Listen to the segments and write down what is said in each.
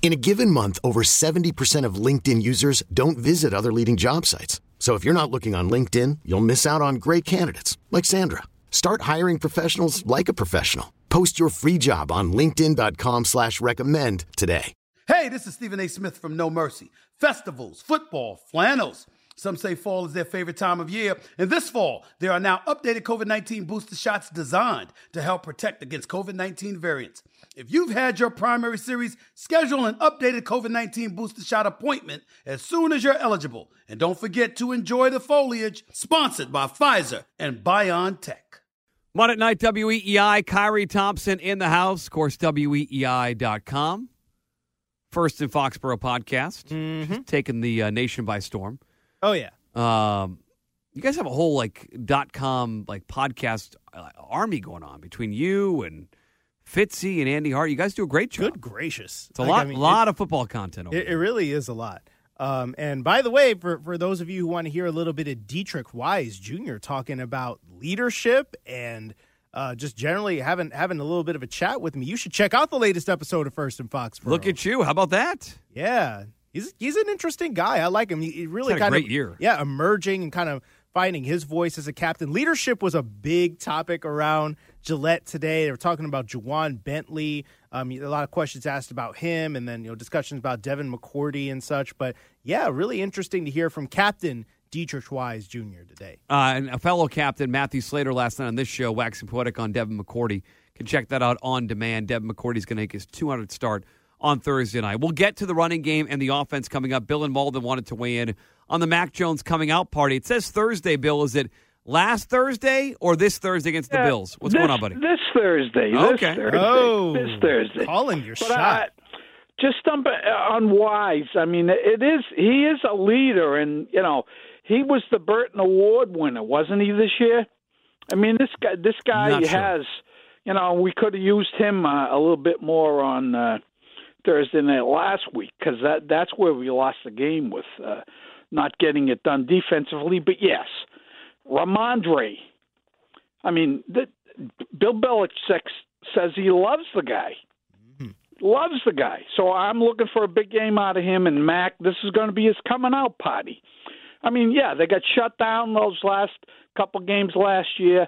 In a given month, over 70% of LinkedIn users don't visit other leading job sites. So if you're not looking on LinkedIn, you'll miss out on great candidates like Sandra. Start hiring professionals like a professional. Post your free job on LinkedIn.com slash recommend today. Hey, this is Stephen A. Smith from No Mercy. Festivals, football, flannels. Some say fall is their favorite time of year. And this fall, there are now updated COVID 19 booster shots designed to help protect against COVID 19 variants. If you've had your primary series, schedule an updated COVID 19 booster shot appointment as soon as you're eligible. And don't forget to enjoy the foliage, sponsored by Pfizer and BioNTech. Monday night, WEEI, Kyrie Thompson in the house. Of course, WEEI.com. First in Foxborough podcast. Mm-hmm. Taking the uh, nation by storm. Oh, yeah. Um, you guys have a whole like dot com like podcast uh, army going on between you and Fitzy and Andy Hart. You guys do a great job. Good gracious. It's a like, lot, I mean, lot it, of football content. It, it, really is a lot. Um, and by the way, for, for those of you who want to hear a little bit of Deatrich Wise Jr. talking about leadership and uh, just generally having having a little bit of a chat with me, you should check out the latest episode of First and Fox. Look at you! How about that? Yeah, he's he's an interesting guy. I like him. He, he really kind of year. Yeah, emerging and kind of finding his voice as a captain. Leadership was a big topic around Gillette today. They were talking about Ja'Whaun Bentley. Um, a lot of questions asked about him, and then you know discussions about Devin McCourty and such. But yeah, really interesting to hear from Captain Deatrich Wise Jr. today. Uh, and a fellow captain, Matthew Slater, last night on this show, waxing poetic on Devin McCourty. Can check that out on demand. Devin McCourty's going to make his 200 start on Thursday night. We'll get to the running game and the offense coming up. Bill and Malden wanted to weigh in on the Mac Jones coming out party. It says Thursday, Bill. Is it last Thursday or this Thursday against the Bills? What's this, going on, buddy? This Thursday. Okay. This Thursday, oh, this Thursday. Calling your but shot. I, just on, on Wise. I mean, it is. He is a leader, and you know, he was the Burton Award winner, wasn't he this year? I mean, this guy. This guy Not has. Sure. You know, we could have used him uh, a little bit more on uh, Thursday night last week because that that's where we lost the game with uh, not getting it done defensively. But yes, Rhamondre. I mean, the, Bill Belichick says he loves the guy. Loves the guy. So I'm looking for a big game out of him and Mac. This is going to be his coming out party. I mean, yeah, they got shut down those last couple games last year.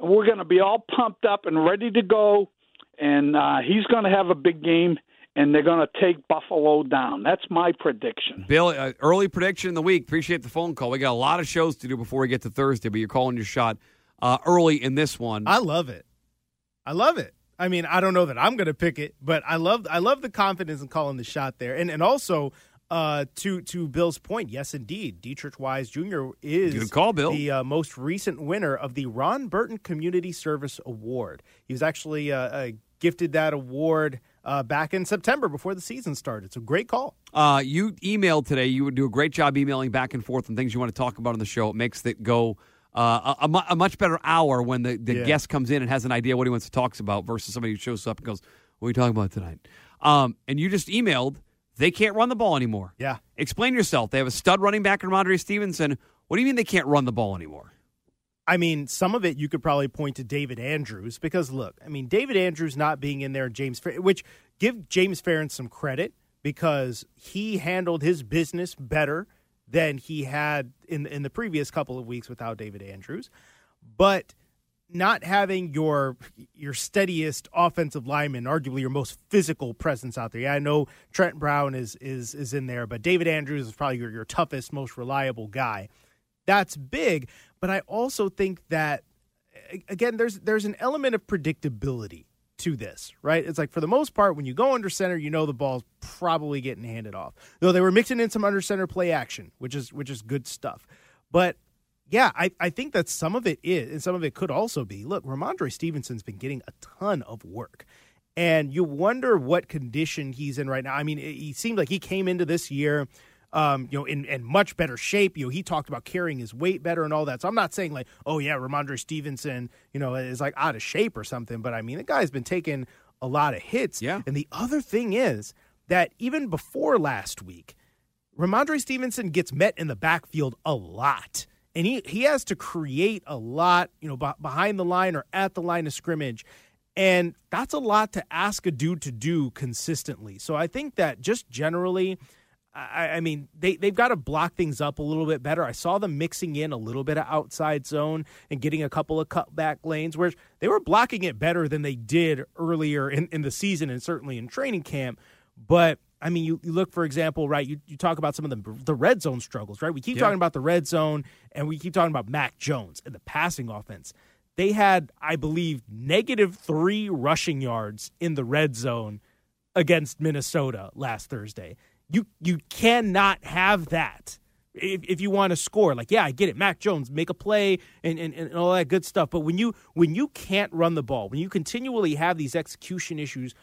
We're going to be all pumped up and ready to go, and uh, he's going to have a big game, and they're going to take Buffalo down. That's my prediction. Bill, uh, early prediction in the week. Appreciate the phone call. We got a lot of shows to do before we get to Thursday, but you're calling your shot uh, early in this one. I love it. I love it. I mean, I don't know that I'm going to pick it, but I love I love the confidence in calling the shot there, and and also uh, to to Bill's point, yes, indeed, Deatrich Wise Jr. is Good call, Bill. the uh, most recent winner of the Ron Burton Community Service Award. He was actually uh, uh, gifted that award uh, back in September before the season started. It's a great call. Uh, you emailed today. You would do a great job emailing back and forth on things you want to talk about on the show. It makes it go uh, a, a, a, much better hour when the, the Yeah. guest comes in and has an idea what he wants to talk about versus somebody who shows up and goes, What are you talking about tonight? Um, and you just emailed, they can't run the ball anymore. Yeah. Explain yourself. They have a stud running back in Rhamondre Stevenson. What do you mean they can't run the ball anymore? I mean, some of it you could probably point to David Andrews because look, I mean, David Andrews not being in there, James, Fer- which give James Ferentz some credit because he handled his business better than he had in in the previous couple of weeks without David Andrews, but not having your your steadiest offensive lineman, arguably your most physical presence out there. Yeah, I know Trent Brown is is is in there, but David Andrews is probably your, your toughest, most reliable guy. That's big, but I also think that again, there's there's an element of predictability to this, right? It's like for the most part, when you go under center, you know the ball's probably getting handed off. Though they were mixing in some under center play action, which is which is good stuff. But yeah, I, I think that some of it is, and some of it could also be. Look, Rhamondre Stevenson's been getting a ton of work. And you wonder what condition he's in right now. I mean, he seemed like he came into this year um, you know, in, in much better shape. You know, he talked about carrying his weight better and all that. So I'm not saying like, oh yeah, Rhamondre Stevenson, you know, is like out of shape or something. But I mean, the guy's been taking a lot of hits. Yeah. And the other thing is that even before last week, Rhamondre Stevenson gets met in the backfield a lot. And he, he has to create a lot, you know, b- behind the line or at the line of scrimmage. And that's a lot to ask a dude to do consistently. So I think that just generally, I, I, mean, they, they've got to block things up a little bit better. I saw them mixing in a little bit of outside zone and getting a couple of cutback lanes where they were blocking it better than they did earlier in, in the season and certainly in training camp. But I mean, you, you look, for example, right, you, you talk about some of the, the red zone struggles, right? We keep yeah. talking about the red zone and we keep talking about Mac Jones and the passing offense. They had, I believe, negative three rushing yards in the red zone against Minnesota last Thursday. You you cannot have that if, if you want to score. Like, yeah, I get it. Mac Jones, make a play and, and, and all that good stuff. But when you when you can't run the ball, when you continually have these execution issues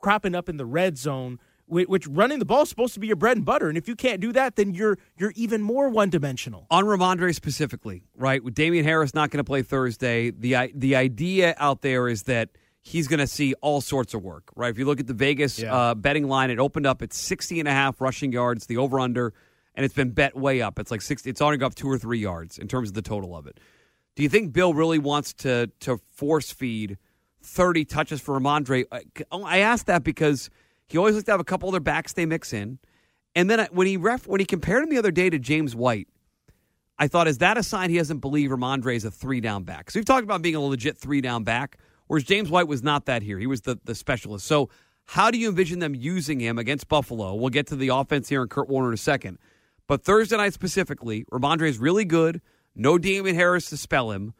cropping up in the red zone, which running the ball is supposed to be your bread and butter. And if you can't do that, then you're you're even more one dimensional. On Rhamondre specifically, right? With Damien Harris not going to play Thursday, the the idea out there is that – he's going to see all sorts of work, right? If you look at the Vegas yeah. uh, betting line, it opened up at 60 and a half rushing yards, the over under, and it's been bet way up. It's like 60, it's only up two or three yards in terms of the total of it. Do you think Bill really wants to to force feed 30 touches for Rhamondre? I asked that because he always likes to have a couple other backs they mix in. And then when he ref, when he compared him the other day to James White, I thought, is that a sign he doesn't believe Rhamondre is a three down back? So we've talked about being a legit three down back. Whereas James White was not that here. He was the, the specialist. So, how do you envision them using him against Buffalo? We'll get to the offense here and Kurt Warner in a second. But Thursday night specifically, Rhamondre is really good. No Damien Harris to spell him.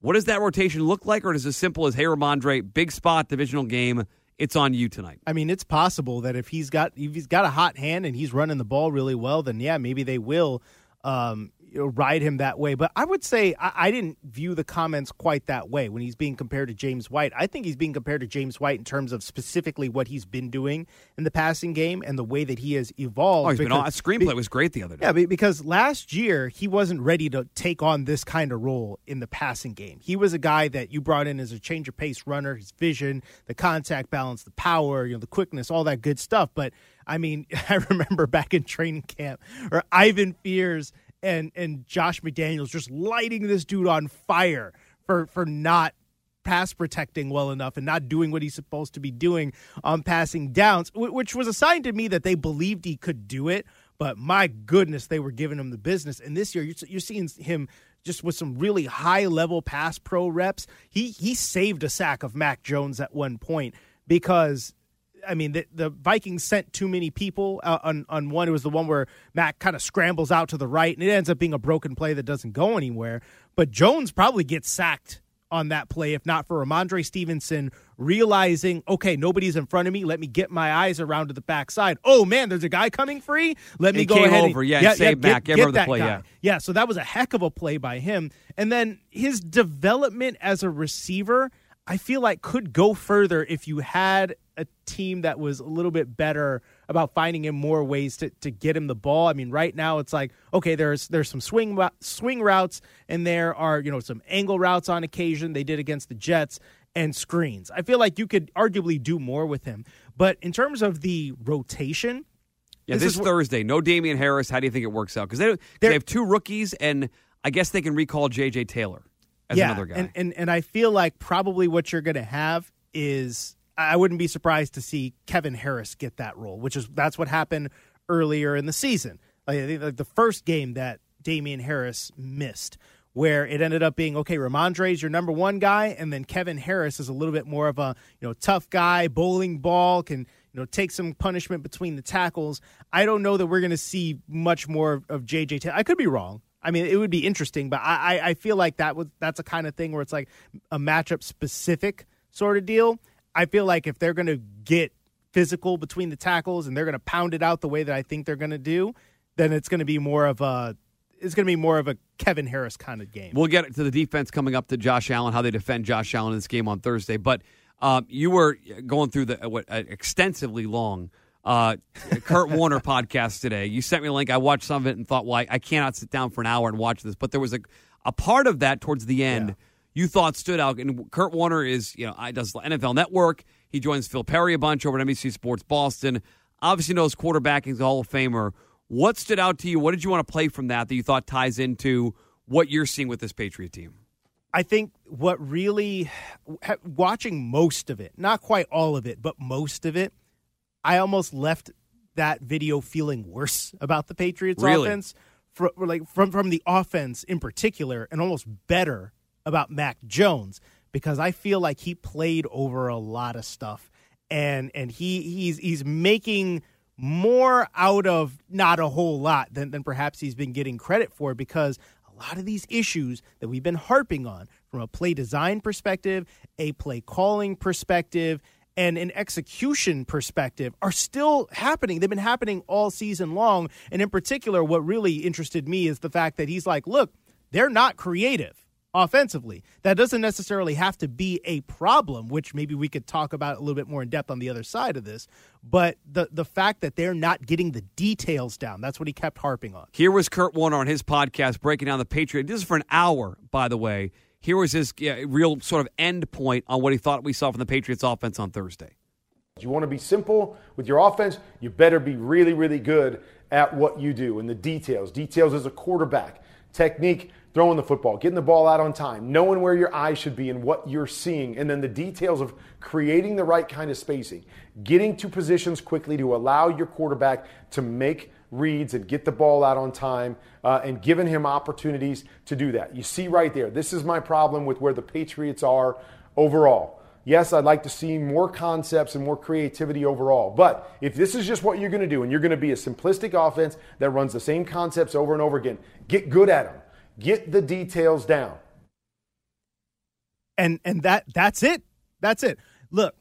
What does that rotation look like, or is it as simple as, hey, Rhamondre, big spot, divisional game, it's on you tonight? I mean, it's possible that if he's got if he's got a hot hand and he's running the ball really well, then yeah, maybe they will um, you know, ride him that way. But I would say I, I, didn't view the comments quite that way when he's being compared to James White. I think he's being compared to James White in terms of specifically what he's been doing in the passing game and the way that he has evolved. Oh, he's because, been on, screenplay was great the other day. Yeah, because last year he wasn't ready to take on this kind of role in the passing game. He was a guy that you brought in as a change of pace runner, his vision, the contact balance, the power, you know, the quickness, all that good stuff. But I mean, I remember back in training camp, or Ivan Fears and and Josh McDaniels just lighting this dude on fire for for not pass protecting well enough and not doing what he's supposed to be doing on passing downs, which was a sign to me that they believed he could do it. But my goodness, they were giving him the business. And this year, you're, you're seeing him just with some really high level pass pro reps. He he saved a sack of Mac Jones at one point because I mean, the, the Vikings sent too many people uh, on on one. It was the one where Mac kind of scrambles out to the right, and it ends up being a broken play that doesn't go anywhere. But Jones probably gets sacked on that play, if not for Rhamondre Stevenson realizing, okay, nobody's in front of me. Let me get my eyes around to the backside. Oh man, there's a guy coming free. Let me he go ahead. over, and, yeah, yeah, save yeah, Mac. Get, get that play, guy. yeah, yeah. So that was a heck of a play by him. And then his development as a receiver. I feel like could go further if you had a team that was a little bit better about finding him more ways to, to get him the ball. I mean, right now it's like okay, there's there's some swing swing routes and there are you know some angle routes on occasion. They did against the Jets and screens. I feel like you could arguably do more with him. But in terms of the rotation, yeah, this, this Thursday, no Damien Harris. How do you think it works out? Because they, they have two rookies, and I guess they can recall J.J. Taylor as yeah, another guy. And, and and I feel like probably what you're going to have is I wouldn't be surprised to see Kevin Harris get that role, which is that's what happened earlier in the season. Like, I think like the first game that Damien Harris missed, where it ended up being okay, Rhamondre is your number one guy, and then Kevin Harris is a little bit more of a you know tough guy, bowling ball, can you know take some punishment between the tackles. I don't know that we're going to see much more of, JJ. I could be wrong. I mean, it would be interesting, but I, I, I feel like that was that's a kind of thing where it's like a matchup specific sort of deal. I feel like if they're going to get physical between the tackles and they're going to pound it out the way that I think they're going to do, then it's going to be more of a it's going to be more of a Kevin Harris kind of game. We'll get to the defense coming up to Josh Allen, how they defend Josh Allen in this game on Thursday. But um, you were going through the what uh, extensively long uh, Kurt Warner podcast today. You sent me a link. I watched some of it and thought, well, I, I, cannot sit down for an hour and watch this. But there was a a part of that towards the end. Yeah. You thought stood out, and Kurt Warner is, you know, I does NFL Network. He joins Phil Perry a bunch over at NBC Sports Boston. Obviously knows quarterbacking a Hall of Famer. What stood out to you? What did you want to play from that that you thought ties into what you're seeing with this Patriot team? I think what really, watching most of it, not quite all of it, but most of it, I almost left that video feeling worse about the Patriots really? offense, from, like from from the offense in particular, and almost better about Mac Jones because I feel like he played over a lot of stuff, and and he he's he's making more out of not a whole lot than, than perhaps he's been getting credit for because a lot of these issues that we've been harping on from a play design perspective, a play calling perspective, and an execution perspective are still happening. They've been happening all season long. And in particular, what really interested me is the fact that he's like, look, they're not creative offensively. That doesn't necessarily have to be a problem, which maybe we could talk about a little bit more in depth on the other side of this. But the the fact that they're not getting the details down, that's what he kept harping on. Here was Kurt Warner on his podcast breaking down the Patriot. This is for an hour, by the way. Here was his yeah, real sort of end point on what he thought we saw from the Patriots offense on Thursday. You want to be simple with your offense, you better be really, really good at what you do and the details. Details as a quarterback, technique, throwing the football, getting the ball out on time, knowing where your eyes should be and what you're seeing, and then the details of creating the right kind of spacing, getting to positions quickly to allow your quarterback to make reads and get the ball out on time uh, and giving him opportunities to do that. You see right there, this is my problem with where the Patriots are overall. Yes, I'd like to see more concepts and more creativity overall. But if this is just what you're going to do and you're going to be a simplistic offense that runs the same concepts over and over again, get good at them. Get the details down. And and that that's it. That's it. Look,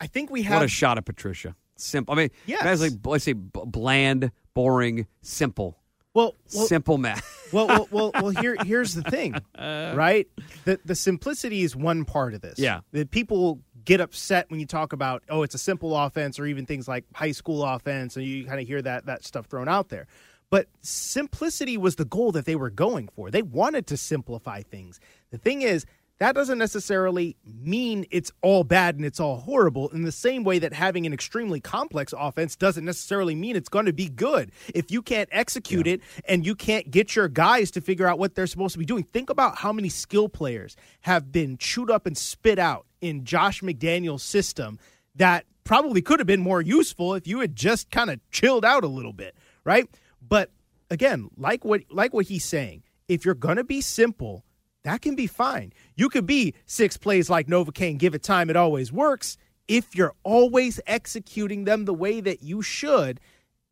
I think we have what a shot at Patricia. Simple. I mean, yeah, guys like let's say bland, boring, simple. Well, well simple math. well, well, well, well, here here's the thing, uh, right? The the simplicity is one part of this. Yeah, that people get upset when you talk about oh, it's a simple offense, or even things like high school offense, and you kind of hear that that stuff thrown out there. But simplicity was the goal that they were going for. They wanted to simplify things. The thing is, that doesn't necessarily mean it's all bad and it's all horrible in the same way that having an extremely complex offense doesn't necessarily mean it's going to be good. If you can't execute yeah. it and you can't get your guys to figure out what they're supposed to be doing, think about how many skill players have been chewed up and spit out in Josh McDaniels' system that probably could have been more useful if you had just kind of chilled out a little bit, right? But again, like what like what he's saying, if you're to be simple, that can be fine. You could be six plays like Novocaine, give it time, it always works. If you're always executing them the way that you should,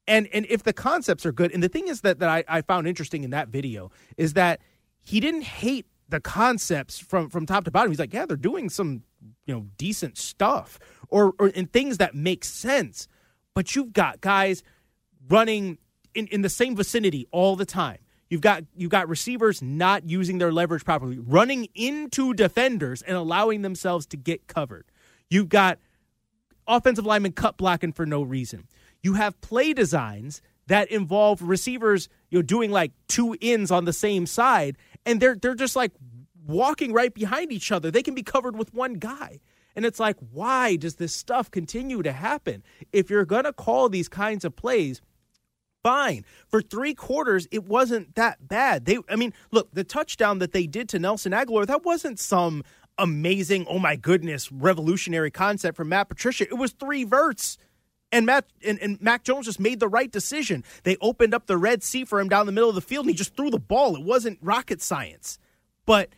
and and if the concepts are good, and the thing is that, that I, I found interesting in that video is that he didn't hate the concepts from from top to bottom. He's like, yeah, they're doing some you know decent stuff or or in things that make sense. But you've got guys running in, in the same vicinity all the time. You've got you've got receivers not using their leverage properly, running into defenders and allowing themselves to get covered. You've got offensive linemen cut blocking for no reason. You have play designs that involve receivers, you know, doing like two ins on the same side, and they're they're just like walking right behind each other. They can be covered with one guy. And it's like, why does this stuff continue to happen? If you're to call these kinds of plays, fine. For three quarters, it wasn't that bad. They, I mean, look, the touchdown that they did to Nelson Agholor, that wasn't some amazing, oh my goodness, revolutionary concept from Matt Patricia. It was three verts. And Matt and, and Mac Jones just made the right decision. They opened up the Red Sea for him down the middle of the field and he just threw the ball. It wasn't rocket science. But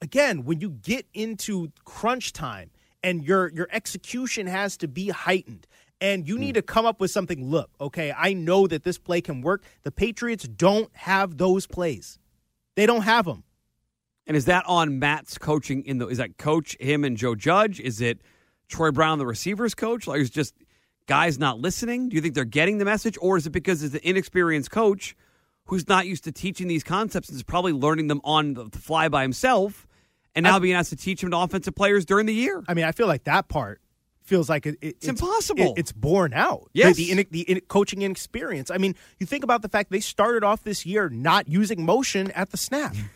again, when you get into crunch time and your your execution has to be heightened and you need hmm. to come up with something. Look, okay, I know that this play can work. The Patriots don't have those plays. They don't have them. And is that on Matt's coaching in the is that coach him and Joe Judge? Is it Troy Brown, the receivers coach? Like, it's just guys not listening? Do you think they're getting the message, or is it because it's an inexperienced coach who's not used to teaching these concepts and is probably learning them on the fly by himself, and now I, being asked to teach them to offensive players during the year? I mean, I feel like that part feels like it, it, it's, it's, impossible. It, it's borne out. Yes, the, the, the in, coaching inexperience. I mean, you think about the fact they started off this year not using motion at the snap.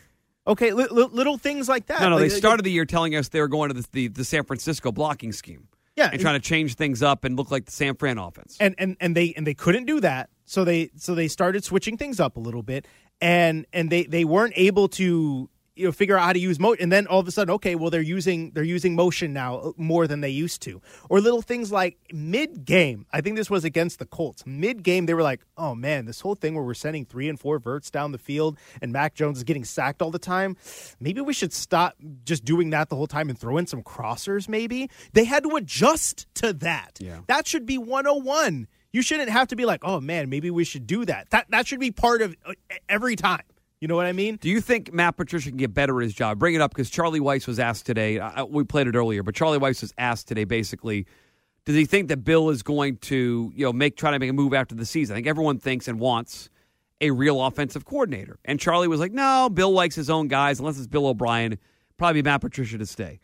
Okay, li- li- little things like that. No, no, like, they started the year telling us they were going to the, the, the San Francisco blocking scheme. Yeah, and trying to change things up and look like the San Fran offense. And and and they and they couldn't do that, so they so they started switching things up a little bit, and and they they weren't able to you know figure out how to use motion and then all of a sudden okay well they're using they're using motion now uh, more than they used to. Or little things like mid game i think this was against the colts. Mid game they were like oh man this whole thing where we're sending three and four verts down the field and mac jones is getting sacked all the time maybe we should stop just doing that the whole time and throw in some crossers maybe? They had to adjust to that. Yeah. that should be 101 you shouldn't have to be like oh man maybe we should do that. That that should be part of uh, every time you know what I mean? Do you think Matt Patricia can get better at his job? Bring it up because Charlie Weis was asked today. we played it earlier, but Charlie Weis was asked today basically, does he think that Bill is going to, you know, make try to make a move after the season? I think everyone thinks and wants a real offensive coordinator. And Charlie was like, no, Bill likes his own guys. Unless it's Bill O'Brien, probably Matt Patricia to stay.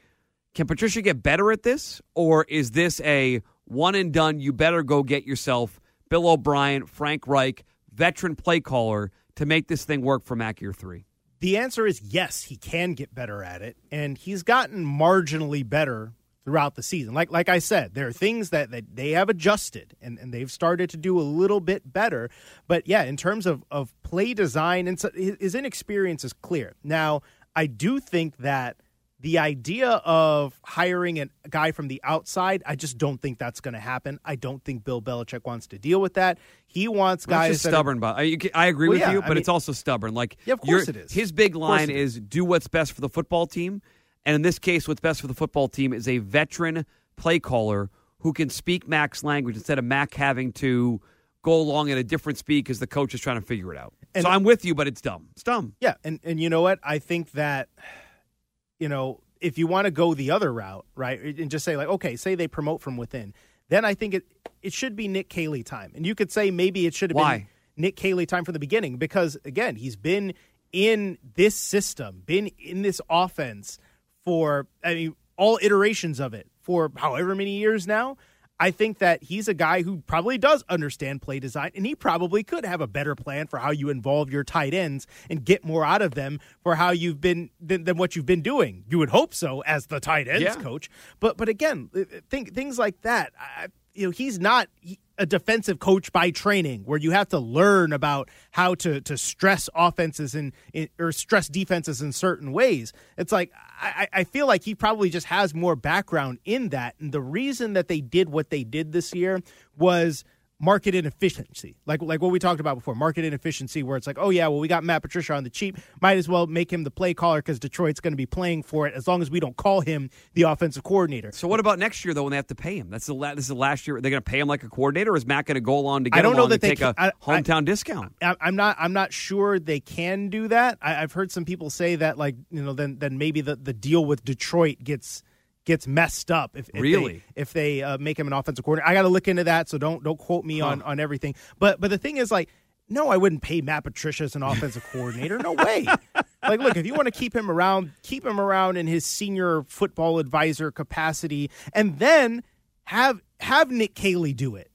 Can Patricia get better at this? Or is this a one and done? You better go get yourself Bill O'Brien, Frank Reich, veteran play caller to make this thing work for Mac Year 3? The answer is yes, he can get better at it, and he's gotten marginally better throughout the season. Like like I said, there are things that, that they have adjusted and, and they've started to do a little bit better. But yeah, in terms of, of play design, and so his inexperience is clear. Now, I do think that the idea of hiring a guy from the outside, I just don't think that's going to happen. I don't think Bill Belichick wants to deal with that. He wants guys. It's stubborn, but uh, I, I agree well, with yeah, you, but I mean, it's also stubborn. Like, yeah, of course it is. His big line is, is do what's best for the football team, and in this case, what's best for the football team is a veteran play caller who can speak Mac's language instead of Mac having to go along at a different speed because the coach is trying to figure it out. And so I'm with you, but it's dumb. It's dumb. Yeah, and and you know what? I think that you know if you want to go the other route, right, and just say like, okay, say they promote from within, then I think it it should be Nick Caley time, and you could say maybe it should have Why? been Nick Caley time from the beginning because again, he's been in this system, been in this offense for I mean all iterations of it for however many years now. I think that he's a guy who probably does understand play design, and he probably could have a better plan for how you involve your tight ends and get more out of them for how you've been than, than what you've been doing. You would hope so as the tight ends Yeah. coach, but but again, think things like that. I, you know, he's not a defensive coach by training, where you have to learn about how to to stress offenses and or stress defenses in certain ways. It's like I, I feel like he probably just has more background in that, and the reason that they did what they did this year was market inefficiency, like like what we talked about before, market inefficiency, where it's like, oh yeah, well we got Matt Patricia on the cheap, might as well make him the play caller because Detroit's going to be playing for it as long as we don't call him the offensive coordinator. So what about next year though when they have to pay him? That's the la- this is the last year. They're going to pay him like a coordinator, or is Matt going to go along to get I don't know that they take can- a I- I- hometown discount? I, I'm not. I'm not sure they can do that. I, I've heard some people say that, like you know, then then maybe the, the deal with Detroit gets gets messed up if, if Really? they, if they uh, make him an offensive coordinator. I got to look into that, so don't don't quote me on on everything. But but the thing is, like, no, I wouldn't pay Matt Patricia as an offensive coordinator. No way. Like, look, if you want to keep him around, keep him around in his senior football advisor capacity, and then have have Nick Caley do it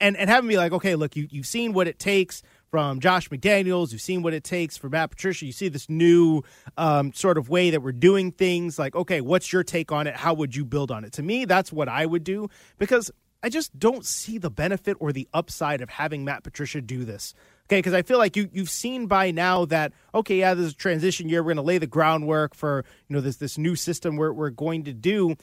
and and have him be like, okay, look, you you've seen what it takes from Josh McDaniels, you've seen what it takes for Matt Patricia, you see this new um, sort of way that we're doing things. Like, okay, what's your take on it? How would you build on it? To me, that's what I would do because I just don't see the benefit or the upside of having Matt Patricia do this. Okay, because I feel like you you've seen by now that okay, yeah, this is a transition year. We're going to lay the groundwork for you know this this new system we're we're going to do,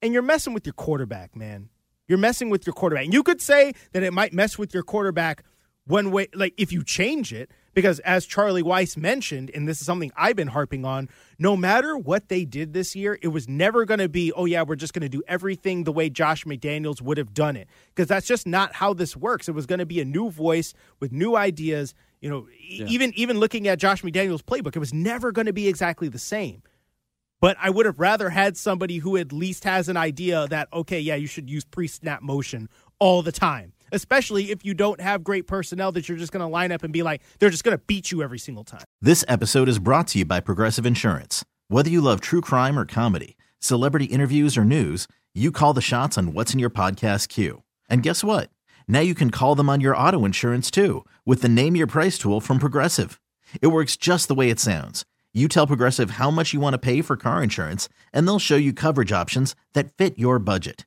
and you're messing with your quarterback, man. You're messing with your quarterback. And you could say that it might mess with your quarterback one way, like if you change it, because as Charlie Weis mentioned, and this is something I've been harping on, no matter what they did this year, it was never going to be, oh, yeah, we're just going to do everything the way Josh McDaniels would have done it. Because that's just not how this works. It was going to be a new voice with new ideas. You know, e- even even looking at Josh McDaniels' playbook, it was never going to be exactly the same. but I would have rather had somebody who at least has an idea that, okay, yeah, you should use pre snap motion all the time, especially if you don't have great personnel that you're just going to line up and be like, they're just going to beat you every single time. This episode is brought to you by Progressive Insurance. Whether you love true crime or comedy, celebrity interviews or news, you call the shots on what's in your podcast queue. And guess what? Now you can call them on your auto insurance too with the Name Your Price tool from Progressive. It works just the way it sounds. You tell Progressive how much you want to pay for car insurance, and they'll show you coverage options that fit your budget.